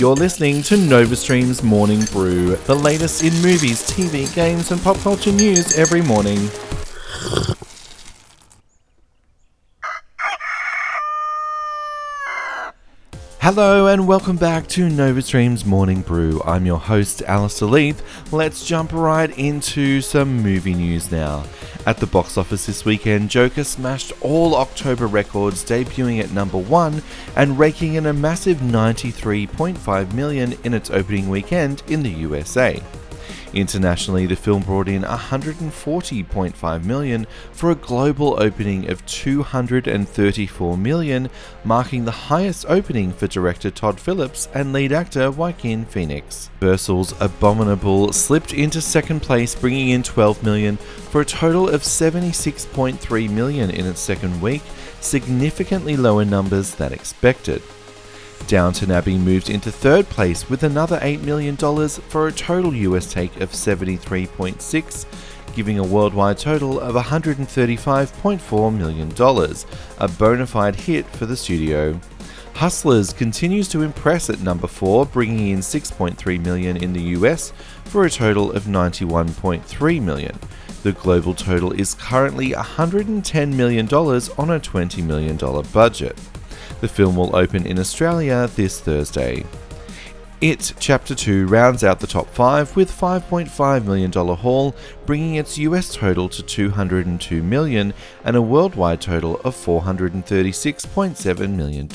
You're listening to NovaStream's Morning Brew, the latest in movies, TV, games, and pop culture news every morning. Hello and welcome back to NovaStream's Morning Brew. I'm your host, Alistair Leith. Let's jump right into some movie news now. At the box office this weekend, Joker smashed all October records, debuting at number one and raking in a massive 93.5 million in its opening weekend in the USA. Internationally, the film brought in 140.5 million for a global opening of 234 million, marking the highest opening for director Todd Phillips and lead actor Joaquin Phoenix. Universal's Abominable slipped into second place, bringing in 12 million for a total of 76.3 million in its second week, significantly lower numbers than expected. Downton Abbey moved into third place with another $8 million for a total US take of 73.6, giving a worldwide total of $135.4 million, a bona fide hit for the studio. Hustlers continues to impress at number 4, bringing in 6.3 million in the US for a total of 91.3 million. The global total is currently $110 million on a $20 million budget. The film will open in Australia this Thursday. It Chapter 2 rounds out the top 5 with $5.5 million haul, bringing its US total to 202 million and a worldwide total of $436.7 million.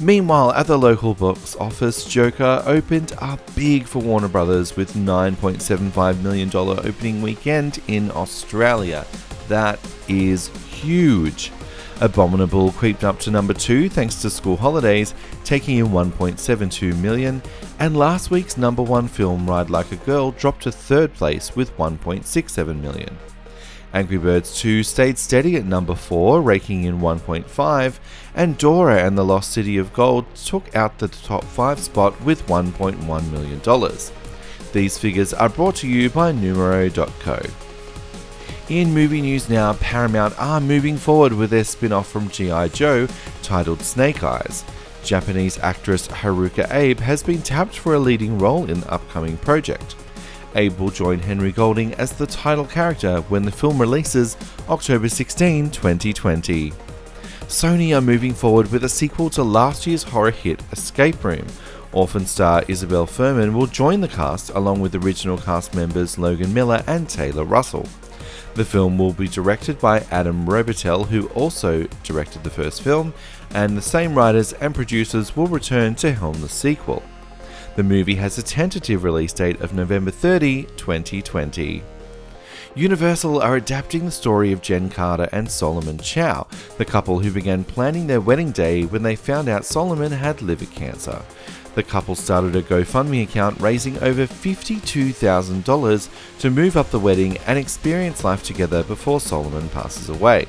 Meanwhile, at the local box office, Joker opened up big for Warner Brothers with $9.75 million opening weekend in Australia. That is huge. Abominable creeped up to number 2 thanks to school holidays, taking in 1.72 million, and last week's number 1 film Ride Like a Girl dropped to third place with 1.67 million. Angry Birds 2 stayed steady at number 4, raking in 1.5, and Dora and the Lost City of Gold took out the top 5 spot with $1.1 million. These figures are brought to you by Numero.co. In movie news now, Paramount are moving forward with their spin off from G.I. Joe titled Snake Eyes. Japanese actress Haruka Abe has been tapped for a leading role in the upcoming project. Abe will join Henry Golding as the title character when the film releases October 16, 2020. Sony are moving forward with a sequel to last year's horror hit Escape Room. Orphan star Isabelle Fuhrman will join the cast along with original cast members Logan Miller and Taylor Russell. The film will be directed by Adam Robitel, who also directed the first film, and the same writers and producers will return to helm the sequel. The movie has a tentative release date of November 30, 2020. Universal are adapting the story of Jen Carter and Solomon Chau, the couple who began planning their wedding day when they found out Solomon had liver cancer. The couple started a GoFundMe account raising over $52,000 to move up the wedding and experience life together before Solomon passes away.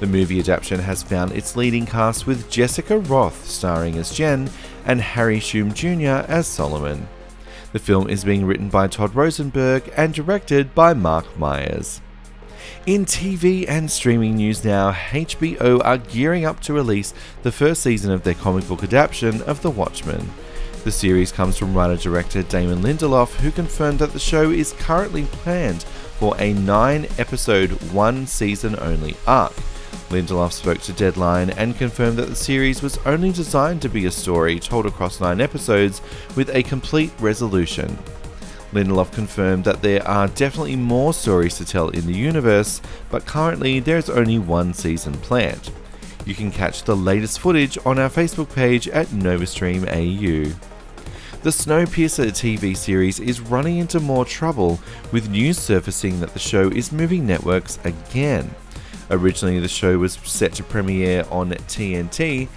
The movie adaptation has found its leading cast with Jessica Rothe starring as Jen and Harry Shum Jr. as Solomon. The film is being written by Todd Rosenberg and directed by Marc Meyers. In TV and streaming news now, HBO are gearing up to release the first season of their comic book adaptation of The Watchmen. The series comes from writer director Damon Lindelof, who confirmed that the show is currently planned for a nine episode, one season only arc. Lindelof spoke to Deadline and confirmed that the series was only designed to be a story told across nine episodes with a complete resolution. Lindelof confirmed that there are definitely more stories to tell in the universe, but currently there is only one season planned. You can catch the latest footage on our Facebook page at NovaStream AU. The Snowpiercer TV series is running into more trouble, with news surfacing that the show is moving networks again. Originally, the show was set to premiere on TNT,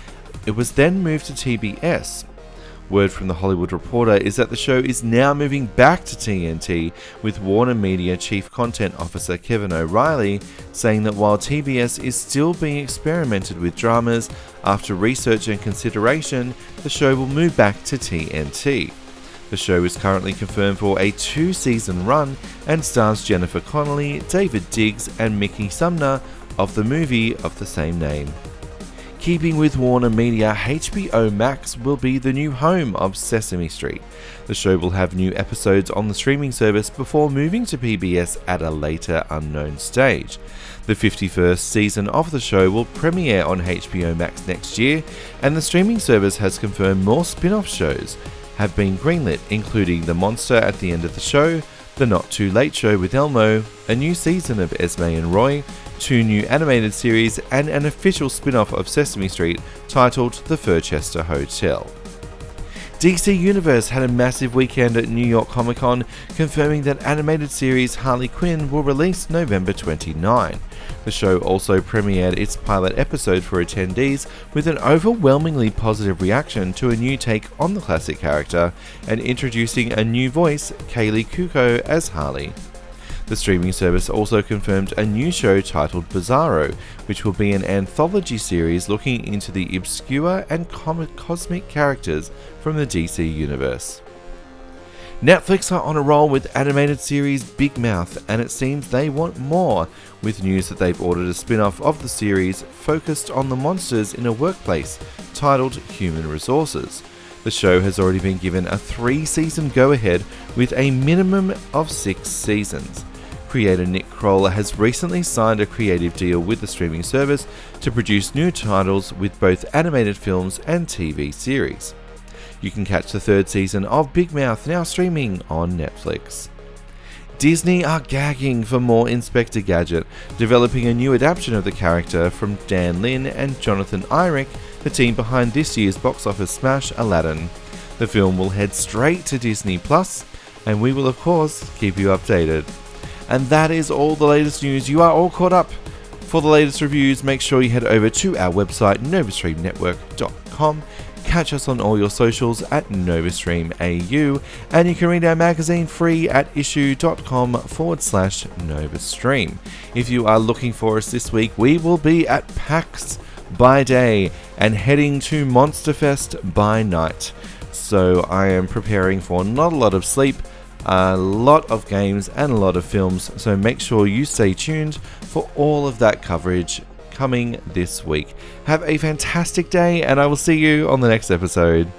it was then moved to TBS, Word from The Hollywood Reporter is that the show is now moving back to TNT, with Warner Media Chief Content Officer Kevin O'Reilly saying that while TBS is still being experimented with dramas, after research and consideration, the show will move back to TNT. The show is currently confirmed for a two season run and stars Jennifer Connelly, Daveed Diggs, and Mickey Sumner of the movie of the same name. Keeping with Warner Media, HBO Max will be the new home of Sesame Street. The show will have new episodes on the streaming service before moving to PBS at a later unknown stage. The 51st season of the show will premiere on HBO Max next year, and the streaming service has confirmed more spin off shows have been greenlit, including The Monster at the end of the show, The Not Too Late Show with Elmo, a new season of Esme and Roy, two new animated series, and an official spin off of Sesame Street titled The Furchester Hotel. DC Universe had a massive weekend at New York Comic Con, confirming that animated series Harley Quinn will release November 29. The show also premiered its pilot episode for attendees with an overwhelmingly positive reaction to a new take on the classic character and introducing a new voice, Kaley Cuoco, as Harley. The streaming service also confirmed a new show titled Bizarro, which will be an anthology series looking into the obscure and cosmic characters from the DC universe. Netflix are on a roll with animated series Big Mouth, and it seems they want more, with news that they've ordered a spin off of the series focused on the monsters in a workplace titled Human Resources. The show has already been given a three season go ahead with a minimum of six seasons. Creator Nick Kroll has recently signed a creative deal with the streaming service to produce new titles with both animated films and TV series. You can catch the third season of Big Mouth now streaming on Netflix. Disney are gagging for more Inspector Gadget, developing a new adaptation of the character from Dan Lin and Jonathan Eirich, the team behind this year's box office smash Aladdin. The film will head straight to Disney Plus, and we will, of course, keep you updated. And that is all the latest news. You are all caught up. For the latest reviews, make sure you head over to our website, novastreamnetwork.com. Catch us on all your socials at NovaStreamAU, and you can read our magazine free at issuu.com forward slash NovaStream. If you are looking for us this week, we will be at PAX by day and heading to Monsterfest by night. So I am preparing for not a lot of sleep a lot of games and a lot of films, so make sure you stay tuned for all of that coverage coming this week. Have a fantastic day, and I will see you on the next episode.